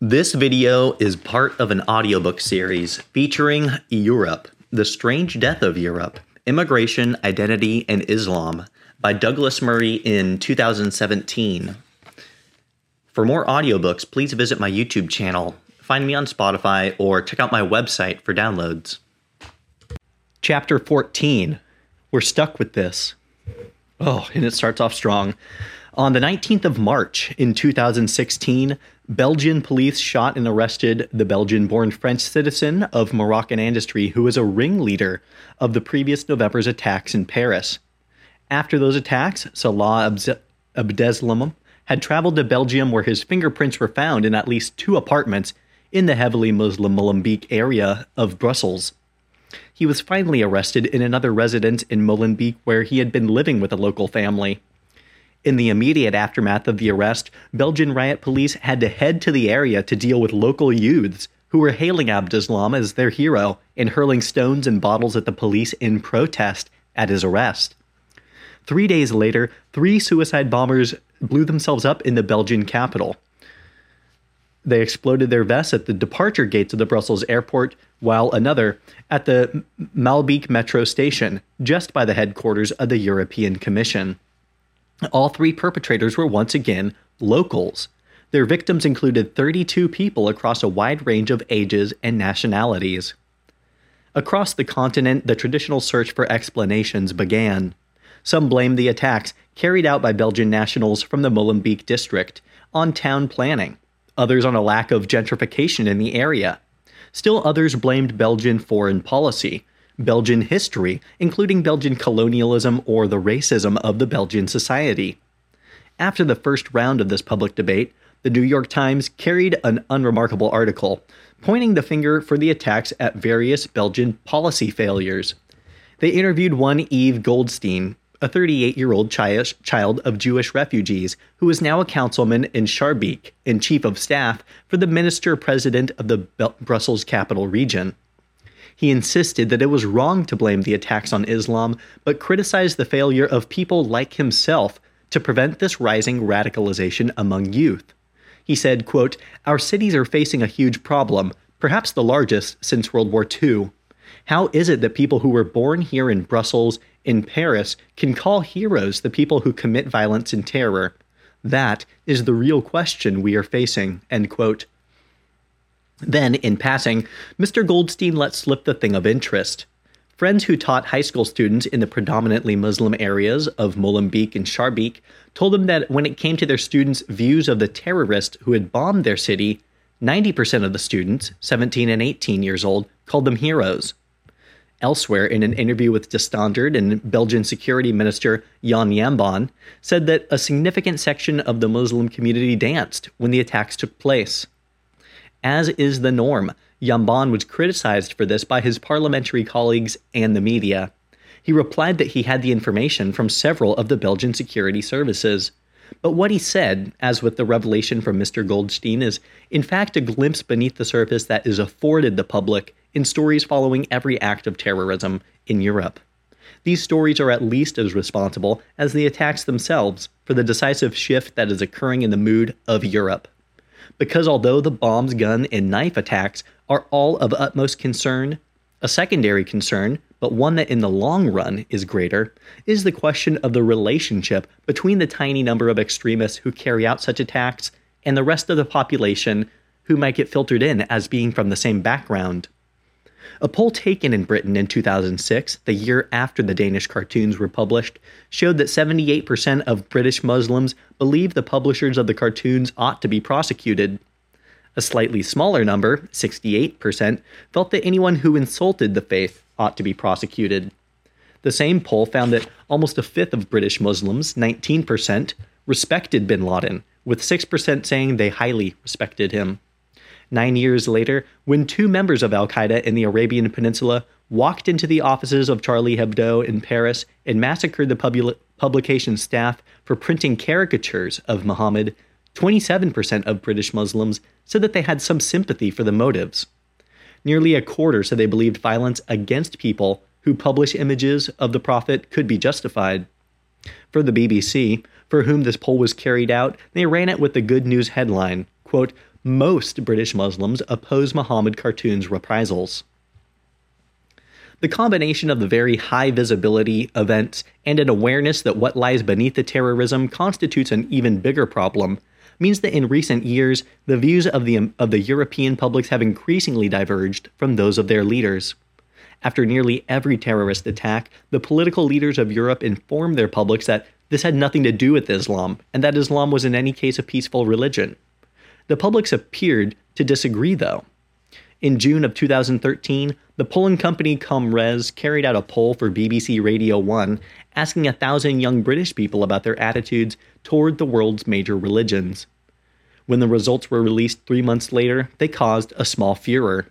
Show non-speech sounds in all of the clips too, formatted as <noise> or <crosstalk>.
This video is part of an audiobook series featuring Europe, The Strange Death of Europe Immigration, Identity, and Islam by Douglas Murray in 2017. For more audiobooks, please visit my YouTube channel, find me on Spotify, or check out my website for downloads. Chapter 14 We're stuck with this. Oh, and it starts off strong. On the 19th of March in 2016, Belgian police shot and arrested the Belgian born French citizen of Moroccan ancestry who was a ringleader of the previous November's attacks in Paris. After those attacks, Salah Abdeslam had traveled to Belgium where his fingerprints were found in at least two apartments in the heavily Muslim Molenbeek area of Brussels. He was finally arrested in another residence in Molenbeek where he had been living with a local family. In the immediate aftermath of the arrest, Belgian riot police had to head to the area to deal with local youths who were hailing Abdeslam as their hero and hurling stones and bottles at the police in protest at his arrest. Three days later, three suicide bombers blew themselves up in the Belgian capital. They exploded their vests at the departure gates of the Brussels airport, while another at the Maalbeek metro station, just by the headquarters of the European Commission. All three perpetrators were once again locals. Their victims included 32 people across a wide range of ages and nationalities. Across the continent, the traditional search for explanations began. Some blamed the attacks carried out by Belgian nationals from the Molenbeek district on town planning, others on a lack of gentrification in the area. Still others blamed Belgian foreign policy, Belgian history, including Belgian colonialism or the racism of the Belgian society. After the first round of this public debate, the New York Times carried an unremarkable article pointing the finger for the attacks at various Belgian policy failures. They interviewed one Yves Goldstein, a 38 year old child of Jewish refugees who is now a councilman in Schaerbeek and chief of staff for the minister president of the Brussels capital region. He insisted that it was wrong to blame the attacks on Islam, but criticized the failure of people like himself to prevent this rising radicalization among youth. He said, quote, Our cities are facing a huge problem, perhaps the largest since World War II. How is it that people who were born here in Brussels, in Paris, can call heroes the people who commit violence and terror? That is the real question we are facing. End quote. Then, in passing, Mr. Goldstein let slip the thing of interest. Friends who taught high school students in the predominantly Muslim areas of Molenbeek and Schaerbeek told him that when it came to their students' views of the terrorists who had bombed their city, 90% of the students, 17 and 18 years old, called them heroes. Elsewhere, in an interview with De Standaard and Belgian Security Minister Jan Jambon, said that a significant section of the Muslim community danced when the attacks took place as is the norm. Jambon was criticized for this by his parliamentary colleagues and the media. He replied that he had the information from several of the Belgian security services. But what he said, as with the revelation from Mr. Goldstein, is in fact a glimpse beneath the surface that is afforded the public in stories following every act of terrorism in Europe. These stories are at least as responsible as the attacks themselves for the decisive shift that is occurring in the mood of Europe because although the bombs, gun, and knife attacks are all of utmost concern, a secondary concern, but one that in the long run is greater, is the question of the relationship between the tiny number of extremists who carry out such attacks and the rest of the population who might get filtered in as being from the same background. A poll taken in Britain in 2006, the year after the Danish cartoons were published, showed that 78% of British Muslims believe the publishers of the cartoons ought to be prosecuted. A slightly smaller number, 68%, felt that anyone who insulted the faith ought to be prosecuted. The same poll found that almost a fifth of British Muslims, 19%, respected bin Laden, with 6% saying they highly respected him. Nine years later, when two members of Al Qaeda in the Arabian Peninsula walked into the offices of Charlie Hebdo in Paris and massacred the pub- publication staff for printing caricatures of Muhammad, 27% of British Muslims said that they had some sympathy for the motives. Nearly a quarter said they believed violence against people who publish images of the Prophet could be justified. For the BBC, for whom this poll was carried out, they ran it with the good news headline quote, most British Muslims oppose Mohammed cartoon's reprisals. The combination of the very high visibility events and an awareness that what lies beneath the terrorism constitutes an even bigger problem means that in recent years, the views of the, of the European publics have increasingly diverged from those of their leaders. After nearly every terrorist attack, the political leaders of Europe informed their publics that this had nothing to do with Islam, and that Islam was in any case a peaceful religion. The publics appeared to disagree, though. In June of 2013, the polling company ComRes carried out a poll for BBC Radio 1 asking a thousand young British people about their attitudes toward the world's major religions. When the results were released three months later, they caused a small furor.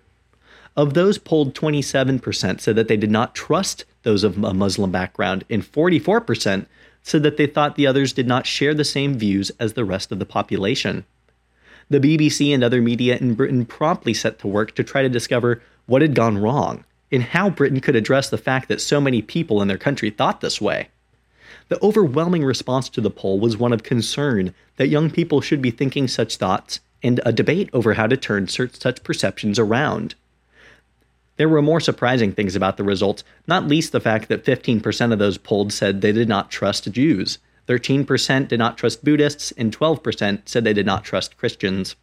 Of those polled, 27% said that they did not trust those of a Muslim background, and 44% said that they thought the others did not share the same views as the rest of the population. The BBC and other media in Britain promptly set to work to try to discover what had gone wrong and how Britain could address the fact that so many people in their country thought this way. The overwhelming response to the poll was one of concern that young people should be thinking such thoughts and a debate over how to turn such perceptions around. There were more surprising things about the results, not least the fact that 15% of those polled said they did not trust Jews, 13% did not trust Buddhists, and 12% said they did not trust Christians.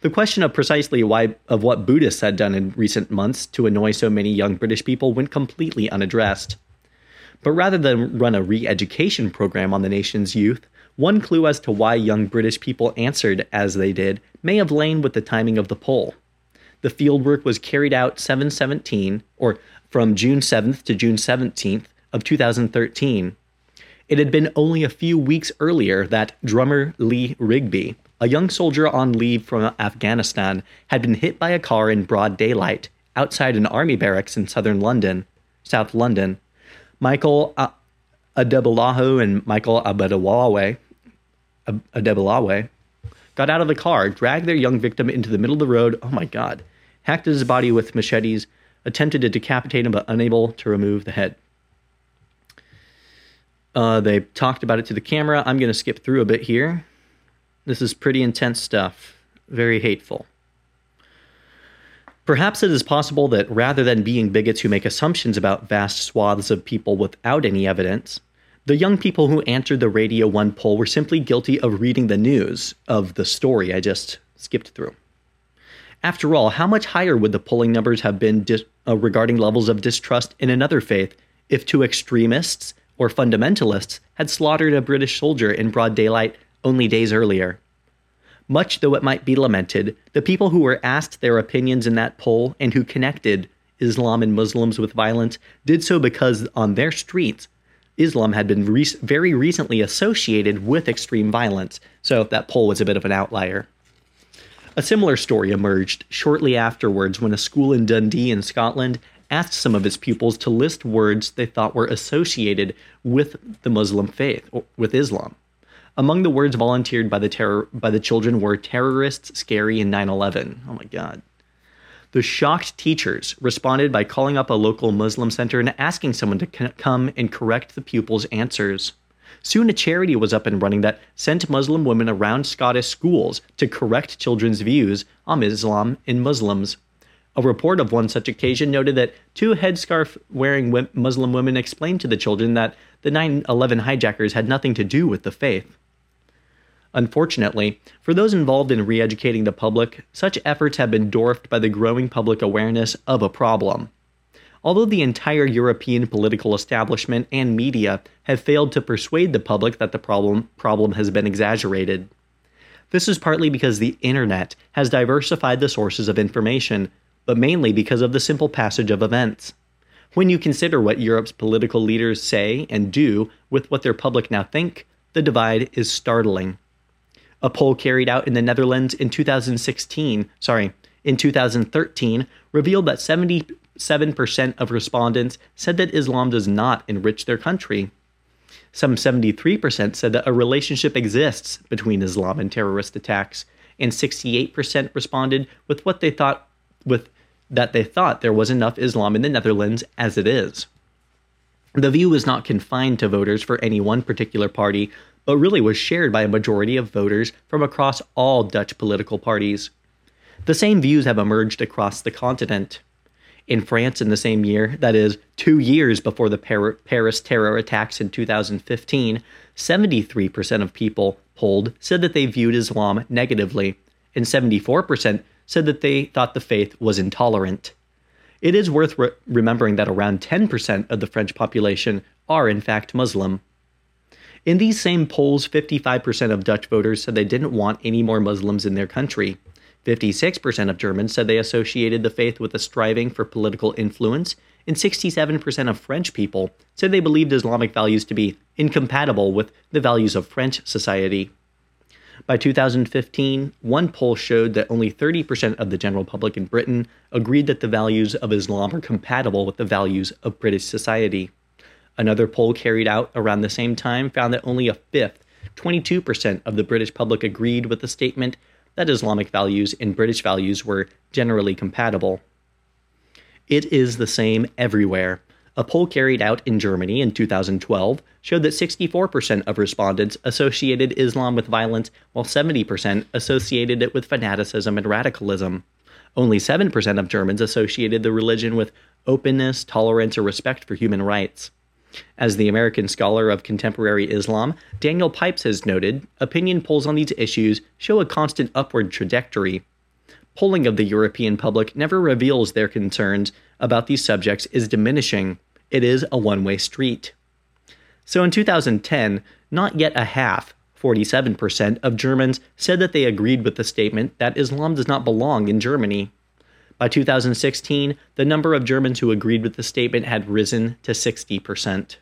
The question of precisely why of what Buddhists had done in recent months to annoy so many young British people went completely unaddressed. But rather than run a re-education program on the nation's youth, one clue as to why young British people answered as they did may have lain with the timing of the poll. The fieldwork was carried out 717 or from June 7th to June 17th of 2013 it had been only a few weeks earlier that drummer Lee Rigby, a young soldier on leave from Afghanistan, had been hit by a car in broad daylight outside an army barracks in southern London, South London. Michael uh, Adebolaho and Michael Abedawale, Adebolawe got out of the car, dragged their young victim into the middle of the road. Oh my God! Hacked his body with machetes, attempted to decapitate him, but unable to remove the head. Uh, they talked about it to the camera. I'm going to skip through a bit here. This is pretty intense stuff, very hateful. Perhaps it is possible that rather than being bigots who make assumptions about vast swaths of people without any evidence, the young people who answered the Radio 1 poll were simply guilty of reading the news of the story I just skipped through. After all, how much higher would the polling numbers have been dis- uh, regarding levels of distrust in another faith if two extremists or fundamentalists had slaughtered a British soldier in broad daylight only days earlier. Much though it might be lamented, the people who were asked their opinions in that poll and who connected Islam and Muslims with violence did so because on their streets, Islam had been re- very recently associated with extreme violence, so that poll was a bit of an outlier. A similar story emerged shortly afterwards when a school in Dundee in Scotland asked some of his pupils to list words they thought were associated with the Muslim faith, or with Islam. Among the words volunteered by the terror by the children were terrorists, scary, and 9/11. Oh my God. The shocked teachers responded by calling up a local Muslim center and asking someone to come and correct the pupils' answers. Soon a charity was up and running that sent Muslim women around Scottish schools to correct children's views on Islam and Muslims. A report of one such occasion noted that two headscarf wearing Muslim women explained to the children that the 9 11 hijackers had nothing to do with the faith. Unfortunately, for those involved in re educating the public, such efforts have been dwarfed by the growing public awareness of a problem. Although the entire European political establishment and media have failed to persuade the public that the problem, problem has been exaggerated. This is partly because the internet has diversified the sources of information, but mainly because of the simple passage of events. When you consider what Europe's political leaders say and do with what their public now think, the divide is startling. A poll carried out in the Netherlands in 2016, sorry, in 2013 revealed that 77% of respondents said that Islam does not enrich their country. Some 73% said that a relationship exists between Islam and terrorist attacks, and 68% responded with what they thought with that they thought there was enough Islam in the Netherlands as it is. The view was not confined to voters for any one particular party, but really was shared by a majority of voters from across all Dutch political parties. The same views have emerged across the continent. In France, in the same year, that is, two years before the Paris terror attacks in 2015, 73% of people polled said that they viewed Islam negatively, and 74% said that they thought the faith was intolerant. It is worth re- remembering that around 10% of the French population are in fact Muslim. In these same polls, 55% of Dutch voters said they didn't want any more Muslims in their country. 56% of Germans said they associated the faith with a striving for political influence, and 67% of French people said they believed Islamic values to be incompatible with the values of French society. By 2015, one poll showed that only 30% of the general public in Britain agreed that the values of Islam are compatible with the values of British society. Another poll carried out around the same time found that only a fifth, 22% of the British public agreed with the statement that Islamic values and British values were generally compatible. It is the same everywhere. A poll carried out in Germany in 2012 showed that 64% of respondents associated Islam with violence, while 70% associated it with fanaticism and radicalism. Only 7% of Germans associated the religion with openness, tolerance, or respect for human rights. As the American scholar of contemporary Islam, Daniel Pipes has noted, opinion polls on these issues show a constant upward trajectory. Polling of the European public never reveals their concerns about these subjects is diminishing. It is a one way street. So in 2010, not yet a half, 47% of Germans said that they agreed with the statement that Islam does not belong in Germany. By 2016, the number of Germans who agreed with the statement had risen to 60%.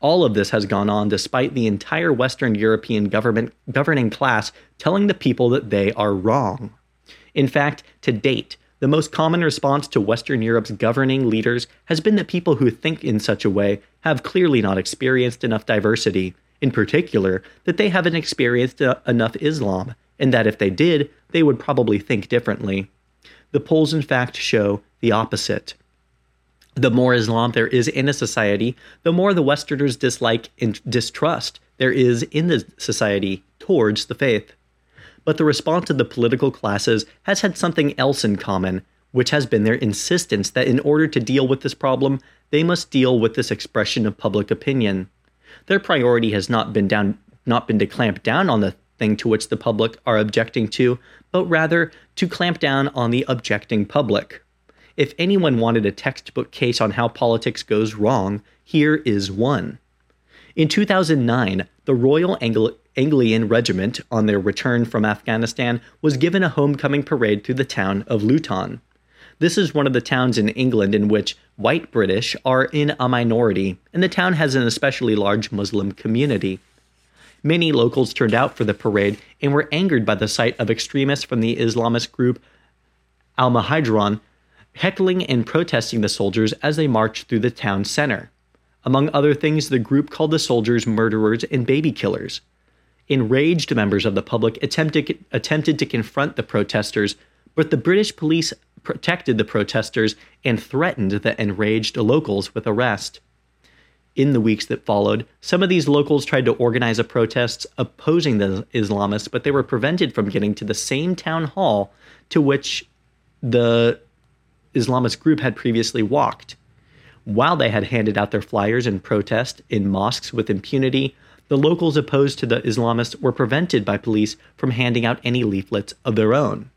All of this has gone on despite the entire Western European government governing class telling the people that they are wrong. In fact, to date, the most common response to Western Europe's governing leaders has been that people who think in such a way have clearly not experienced enough diversity, in particular, that they haven't experienced enough Islam, and that if they did, they would probably think differently. The polls, in fact, show the opposite. The more Islam there is in a society, the more the Westerners dislike and distrust there is in the society towards the faith. But the response of the political classes has had something else in common, which has been their insistence that in order to deal with this problem, they must deal with this expression of public opinion. Their priority has not been down not been to clamp down on the thing to which the public are objecting to, but rather to clamp down on the objecting public. If anyone wanted a textbook case on how politics goes wrong, here is one. In 2009, the Royal Angli- Anglian Regiment, on their return from Afghanistan, was given a homecoming parade through the town of Luton. This is one of the towns in England in which white British are in a minority, and the town has an especially large Muslim community. Many locals turned out for the parade and were angered by the sight of extremists from the Islamist group Al Muhajirun heckling and protesting the soldiers as they marched through the town center. Among other things, the group called the soldiers murderers and baby killers. Enraged members of the public attempted, attempted to confront the protesters, but the British police protected the protesters and threatened the enraged locals with arrest in the weeks that followed. Some of these locals tried to organize a protest opposing the Islamists, but they were prevented from getting to the same town hall to which the Islamist group had previously walked. While they had handed out their flyers in protest in mosques with impunity, the locals opposed to the Islamists were prevented by police from handing out any leaflets of their own.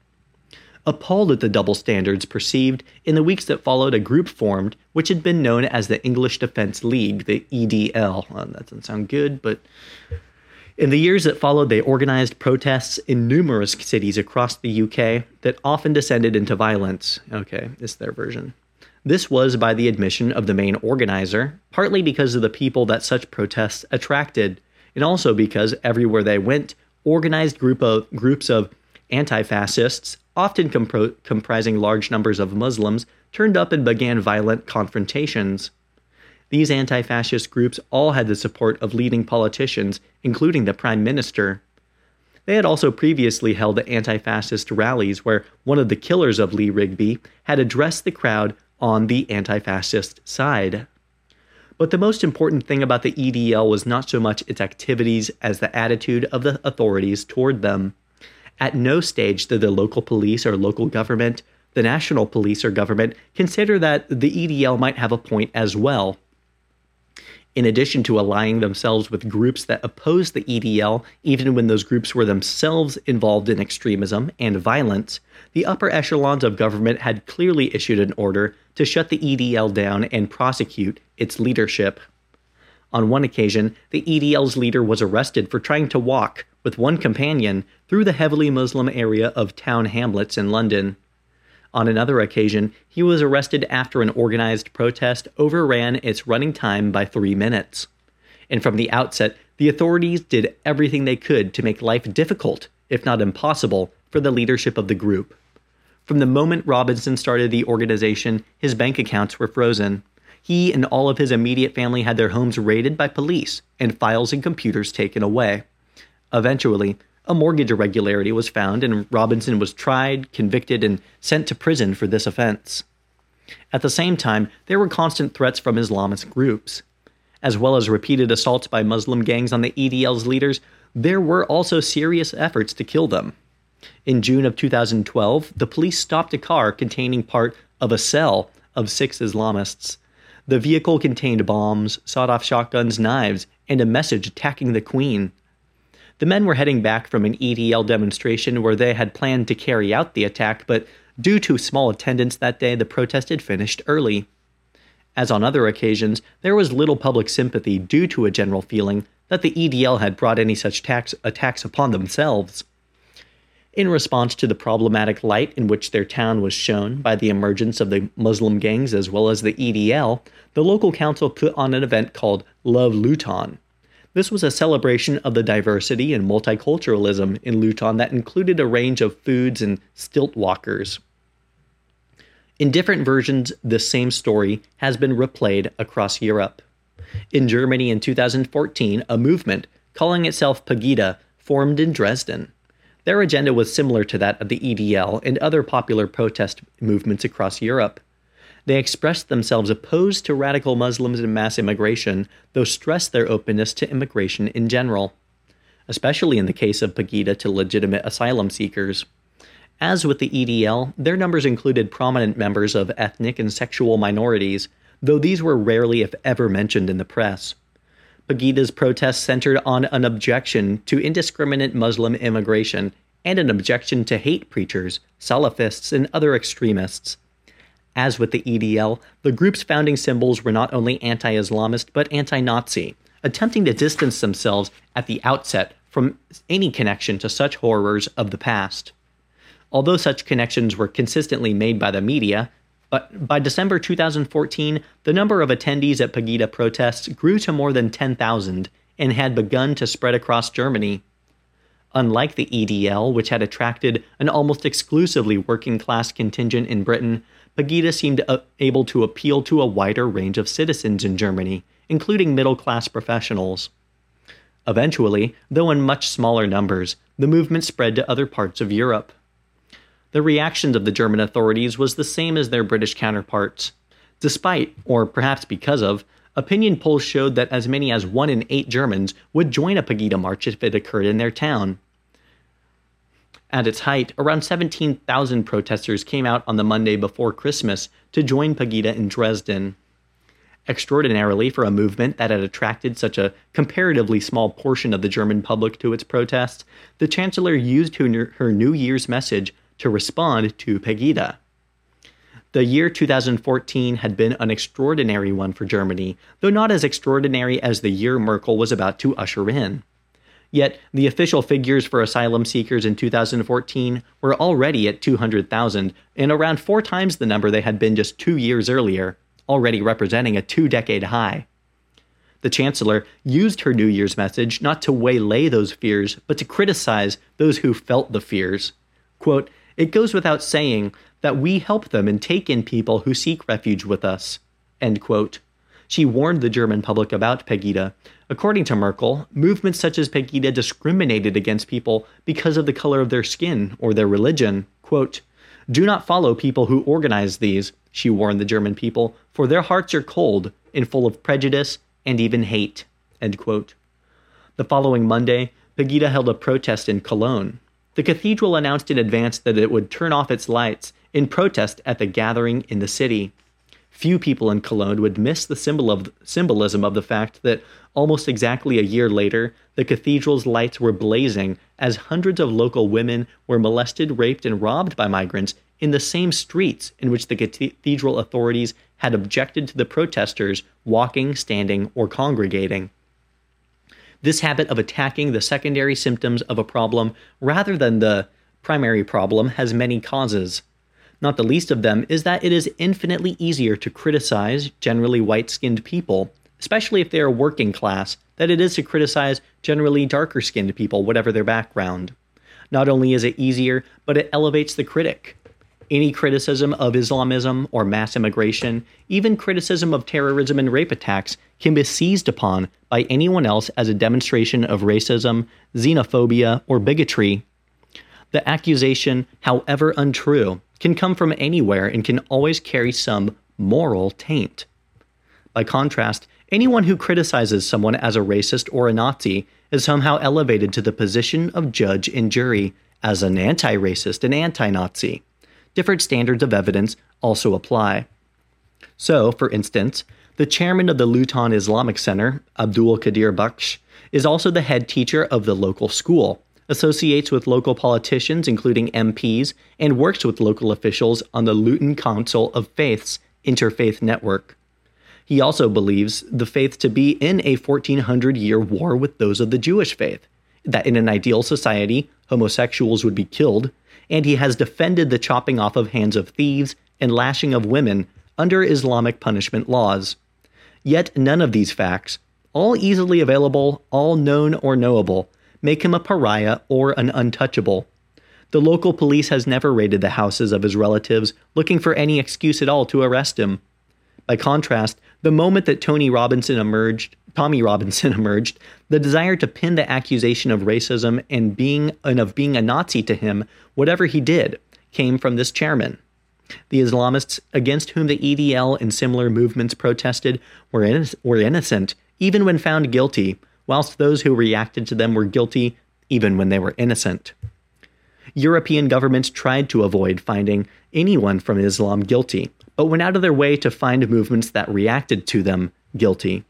Appalled at the double standards perceived, in the weeks that followed, a group formed which had been known as the English Defence League, the EDL. Well, that doesn't sound good, but in the years that followed, they organized protests in numerous cities across the UK that often descended into violence. Okay, it's their version. This was by the admission of the main organizer, partly because of the people that such protests attracted, and also because everywhere they went, organized group of, groups of anti fascists, often compro- comprising large numbers of Muslims, turned up and began violent confrontations. These anti fascist groups all had the support of leading politicians, including the Prime Minister. They had also previously held anti fascist rallies where one of the killers of Lee Rigby had addressed the crowd on the anti fascist side. But the most important thing about the EDL was not so much its activities as the attitude of the authorities toward them. At no stage did the local police or local government, the national police or government, consider that the EDL might have a point as well. In addition to allying themselves with groups that opposed the EDL, even when those groups were themselves involved in extremism and violence, the upper echelons of government had clearly issued an order to shut the EDL down and prosecute its leadership. On one occasion, the EDL's leader was arrested for trying to walk, with one companion, through the heavily Muslim area of Tower Hamlets in London. On another occasion, he was arrested after an organized protest overran its running time by three minutes. And from the outset, the authorities did everything they could to make life difficult, if not impossible, for the leadership of the group. From the moment Robinson started the organization, his bank accounts were frozen. He and all of his immediate family had their homes raided by police and files and computers taken away. Eventually, a mortgage irregularity was found, and Robinson was tried, convicted, and sent to prison for this offense. At the same time, there were constant threats from Islamist groups. As well as repeated assaults by Muslim gangs on the EDL's leaders, there were also serious efforts to kill them. In June of 2012, the police stopped a car containing part of a cell of six Islamists. The vehicle contained bombs, sawed off shotguns, knives, and a message attacking the Queen. The men were heading back from an EDL demonstration where they had planned to carry out the attack, but due to small attendance that day, the protest had finished early. As on other occasions, there was little public sympathy due to a general feeling that the EDL had brought any such tax- attacks upon themselves. In response to the problematic light in which their town was shown by the emergence of the Muslim gangs as well as the EDL, the local council put on an event called Love Luton. This was a celebration of the diversity and multiculturalism in Luton that included a range of foods and stilt walkers. In different versions, this same story has been replayed across Europe. In Germany in 2014, a movement calling itself Pegida formed in Dresden. Their agenda was similar to that of the EDL and other popular protest movements across Europe. They expressed themselves opposed to radical Muslims and mass immigration, though stressed their openness to immigration in general, especially in the case of Pegida to legitimate asylum seekers. As with the EDL, their numbers included prominent members of ethnic and sexual minorities, though these were rarely, if ever, mentioned in the press. Pegida's protests centered on an objection to indiscriminate Muslim immigration and an objection to hate preachers, Salafists, and other extremists. As with the EDL, the group's founding symbols were not only anti Islamist but anti Nazi, attempting to distance themselves at the outset from any connection to such horrors of the past. Although such connections were consistently made by the media, but by December 2014, the number of attendees at Pegida protests grew to more than 10,000 and had begun to spread across Germany. Unlike the EDL, which had attracted an almost exclusively working class contingent in Britain, Pegida seemed uh, able to appeal to a wider range of citizens in Germany, including middle class professionals. Eventually, though in much smaller numbers, the movement spread to other parts of Europe. The reaction of the German authorities was the same as their British counterparts. Despite, or perhaps because of, opinion polls showed that as many as one in eight Germans would join a Pegida march if it occurred in their town. At its height, around 17,000 protesters came out on the Monday before Christmas to join Pegida in Dresden. Extraordinarily, for a movement that had attracted such a comparatively small portion of the German public to its protests, the Chancellor used her, New Year's message to respond to Pegida. The year 2014 had been an extraordinary one for Germany, though not as extraordinary as the year Merkel was about to usher in. Yet, the official figures for asylum seekers in 2014 were already at 200,000, and around four times the number they had been just two years earlier, already representing a two decade high. The Chancellor used her New Year's message not to waylay those fears, but to criticize those who felt the fears. Quote, it goes without saying that we help them and take in people who seek refuge with us. End quote. She warned the German public about Pegida. According to Merkel, movements such as Pegida discriminated against people because of the color of their skin or their religion. Quote, Do not follow people who organize these, she warned the German people, for their hearts are cold and full of prejudice and even hate. The following Monday, Pegida held a protest in Cologne. The cathedral announced in advance that it would turn off its lights in protest at the gathering in the city. Few people in Cologne would miss the symbol of, symbolism of the fact that almost exactly a year later, the cathedral's lights were blazing as hundreds of local women were molested, raped, and robbed by migrants in the same streets in which the cathedral authorities had objected to the protesters walking, standing, or congregating. This habit of attacking the secondary symptoms of a problem rather than the primary problem has many causes. Not the least of them is that it is infinitely easier to criticize generally white skinned people, especially if they are working class, than it is to criticize generally darker skinned people, whatever their background. Not only is it easier, but it elevates the critic. Any criticism of Islamism or mass immigration, even criticism of terrorism and rape attacks, can be seized upon by anyone else as a demonstration of racism, xenophobia, or bigotry. The accusation, however untrue, can come from anywhere and can always carry some moral taint. By contrast, anyone who criticizes someone as a racist or a Nazi is somehow elevated to the position of judge and jury as an anti racist and anti Nazi. Different standards of evidence also apply. So, for instance, the chairman of the Luton Islamic Center, Abdul Qadir Baksh, is also the head teacher of the local school, associates with local politicians, including MPs, and works with local officials on the Luton Council of Faiths interfaith network. He also believes the faith to be in a 1400 year war with those of the Jewish faith, that in an ideal society, homosexuals would be killed, and he has defended the chopping off of hands of thieves and lashing of women under Islamic punishment laws. Yet none of these facts, all easily available, all known or knowable, make him a pariah or an untouchable. The local police has never raided the houses of his relatives looking for any excuse at all to arrest him. By contrast, the moment that Tony Robinson emerged, Tommy Robinson <laughs> emerged, the desire to pin the accusation of racism and being and of being a Nazi to him, whatever he did, came from this chairman. The Islamists against whom the EDL and similar movements protested were, were innocent, even when found guilty, whilst those who reacted to them were guilty, even when they were innocent. European governments tried to avoid finding anyone from Islam guilty, but went out of their way to find movements that reacted to them guilty.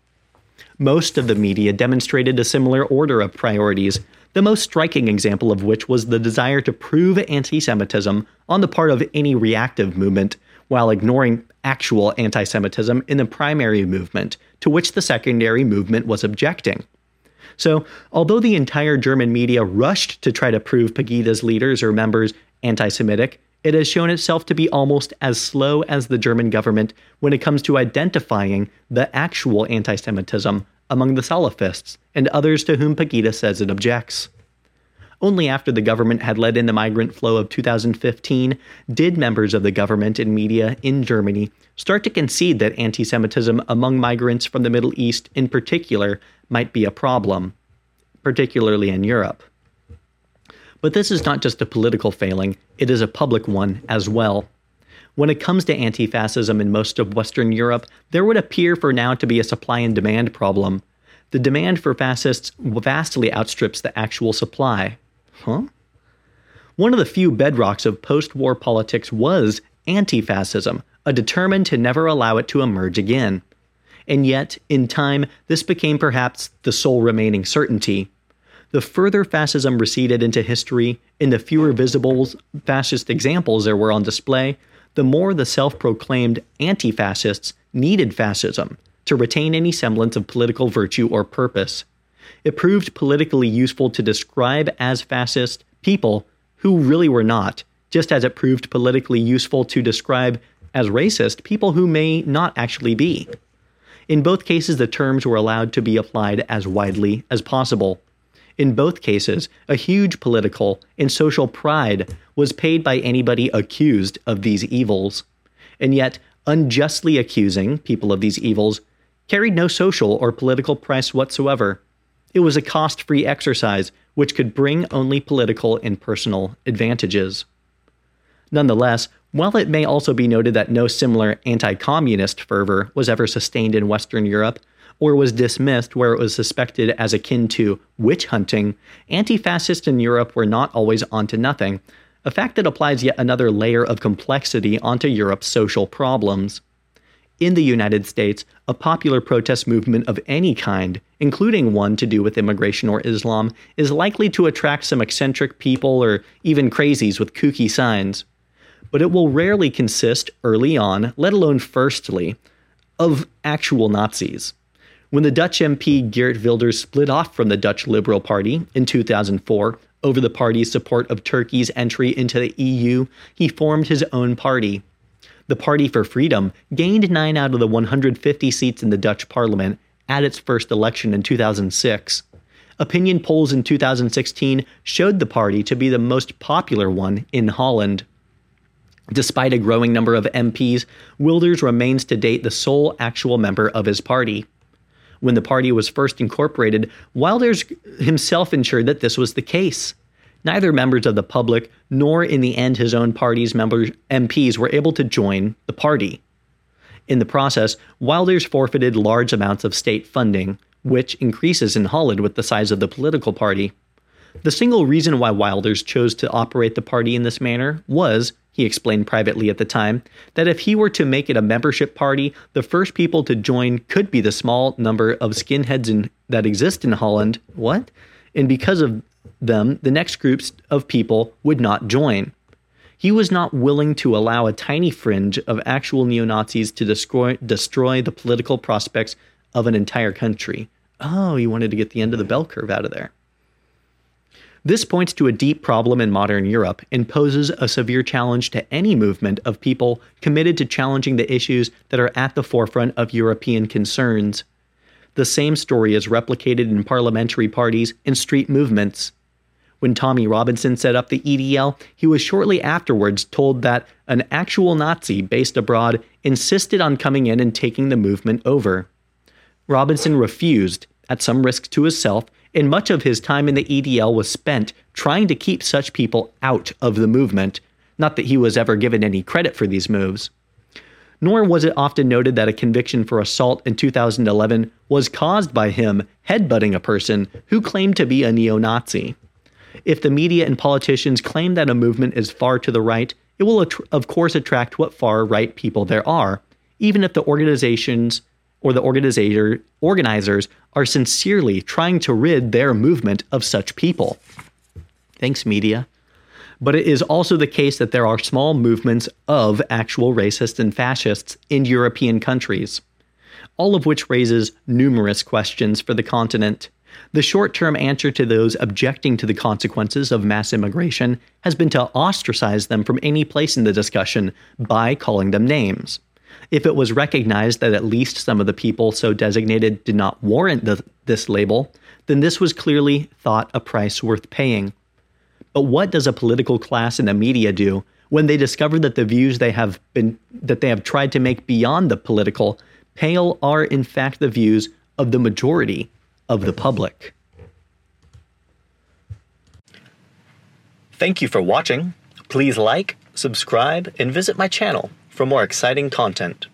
Most of the media demonstrated a similar order of priorities, the most striking example of which was the desire to prove anti Semitism on the part of any reactive movement, while ignoring actual anti Semitism in the primary movement, to which the secondary movement was objecting. So, although the entire German media rushed to try to prove Pegida's leaders or members anti Semitic, it has shown itself to be almost as slow as the German government when it comes to identifying the actual anti Semitism among the Salafists and others to whom Pegida says it objects. Only after the government had let in the migrant flow of 2015 did members of the government and media in Germany start to concede that anti Semitism among migrants from the Middle East in particular might be a problem, particularly in Europe. But this is not just a political failing, it is a public one as well. When it comes to anti fascism in most of Western Europe, there would appear for now to be a supply and demand problem. The demand for fascists vastly outstrips the actual supply. Huh? One of the few bedrocks of post war politics was anti fascism, a determined to never allow it to emerge again. And yet, in time, this became perhaps the sole remaining certainty. The further fascism receded into history, and the fewer visible fascist examples there were on display, the more the self proclaimed anti fascists needed fascism to retain any semblance of political virtue or purpose. It proved politically useful to describe as fascist people who really were not, just as it proved politically useful to describe as racist people who may not actually be. In both cases, the terms were allowed to be applied as widely as possible. In both cases, a huge political and social pride was paid by anybody accused of these evils. And yet, unjustly accusing people of these evils carried no social or political price whatsoever. It was a cost free exercise which could bring only political and personal advantages. Nonetheless, While it may also be noted that no similar anti communist fervor was ever sustained in Western Europe, or was dismissed where it was suspected as akin to witch hunting, anti fascists in Europe were not always onto nothing, a fact that applies yet another layer of complexity onto Europe's social problems. In the United States, a popular protest movement of any kind, including one to do with immigration or Islam, is likely to attract some eccentric people or even crazies with kooky signs. But it will rarely consist early on, let alone firstly, of actual Nazis. When the Dutch MP Geert Wilders split off from the Dutch Liberal Party in 2004 over the party's support of Turkey's entry into the EU, he formed his own party. The Party for Freedom gained 9 out of the 150 seats in the Dutch parliament at its first election in 2006. Opinion polls in 2016 showed the party to be the most popular one in Holland. Despite a growing number of MPs, Wilders remains to date the sole actual member of his party when the party was first incorporated, Wilders himself ensured that this was the case. Neither members of the public nor in the end his own party's members MPs were able to join the party. In the process, Wilders forfeited large amounts of state funding, which increases in Holland with the size of the political party. The single reason why Wilders chose to operate the party in this manner was, he explained privately at the time, that if he were to make it a membership party, the first people to join could be the small number of skinheads in, that exist in Holland. What? And because of them, the next groups of people would not join. He was not willing to allow a tiny fringe of actual neo Nazis to destroy, destroy the political prospects of an entire country. Oh, he wanted to get the end of the bell curve out of there. This points to a deep problem in modern Europe and poses a severe challenge to any movement of people committed to challenging the issues that are at the forefront of European concerns. The same story is replicated in parliamentary parties and street movements. When Tommy Robinson set up the EDL, he was shortly afterwards told that an actual Nazi based abroad insisted on coming in and taking the movement over. Robinson refused, at some risk to himself, and much of his time in the EDL was spent trying to keep such people out of the movement, not that he was ever given any credit for these moves. Nor was it often noted that a conviction for assault in 2011 was caused by him headbutting a person who claimed to be a neo Nazi. If the media and politicians claim that a movement is far to the right, it will, of course, attract what far right people there are, even if the organizations or the organizer, organizers are sincerely trying to rid their movement of such people. Thanks, media. But it is also the case that there are small movements of actual racists and fascists in European countries, all of which raises numerous questions for the continent. The short term answer to those objecting to the consequences of mass immigration has been to ostracize them from any place in the discussion by calling them names. If it was recognized that at least some of the people so designated did not warrant the, this label, then this was clearly thought a price worth paying. But what does a political class in the media do when they discover that the views they have been that they have tried to make beyond the political pale are in fact the views of the majority of the public? Thank you for watching. Please like, subscribe, and visit my channel for more exciting content.